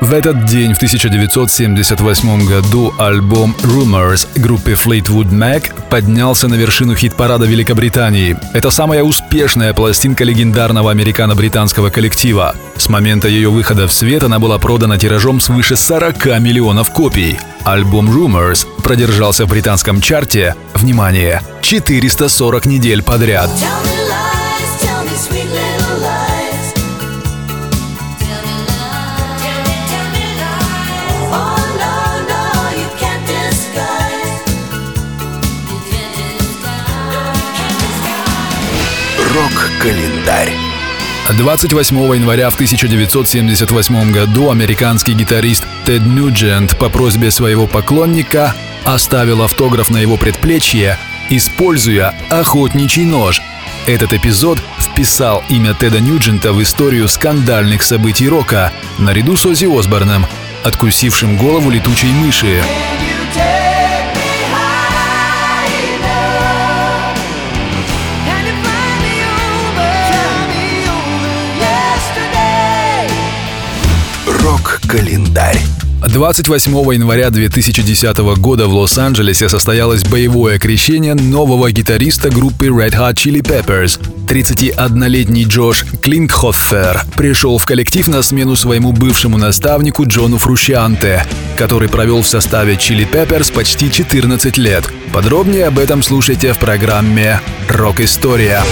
В этот день, в 1978 году, альбом Rumors группы Fleetwood Mac поднялся на вершину хит-парада Великобритании. Это самая успешная пластинка легендарного американо-британского коллектива. С момента ее выхода в свет она была продана тиражом свыше 40 миллионов копий. Альбом Rumors продержался в британском чарте, внимание, 440 недель подряд. Tell Рок-календарь. 28 января в 1978 году американский гитарист Тед Ньюджент по просьбе своего поклонника оставил автограф на его предплечье, используя охотничий нож. Этот эпизод вписал имя Теда Ньюджента в историю скандальных событий рока, наряду с Оззи Осборном, откусившим голову летучей мыши. Рок-календарь. 28 января 2010 года в Лос-Анджелесе состоялось боевое крещение нового гитариста группы Red Hot Chili Peppers. 31-летний Джош Клинкхоффер пришел в коллектив на смену своему бывшему наставнику Джону Фрущианте, который провел в составе Chili Peppers почти 14 лет. Подробнее об этом слушайте в программе «Рок-история».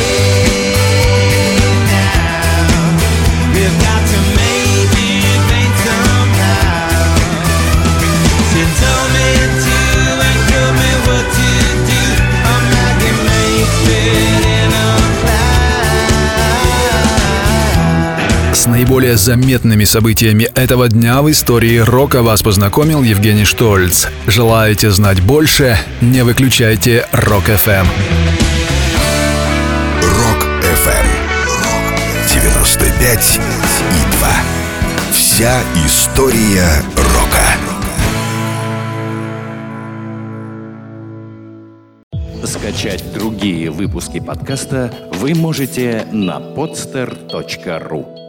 We've got наиболее заметными событиями этого дня в истории рока вас познакомил Евгений Штольц. Желаете знать больше? Не выключайте Рок-ФМ. Рок-ФМ. 95 и 2. Вся история рока. Скачать другие выпуски подкаста вы можете на podster.ru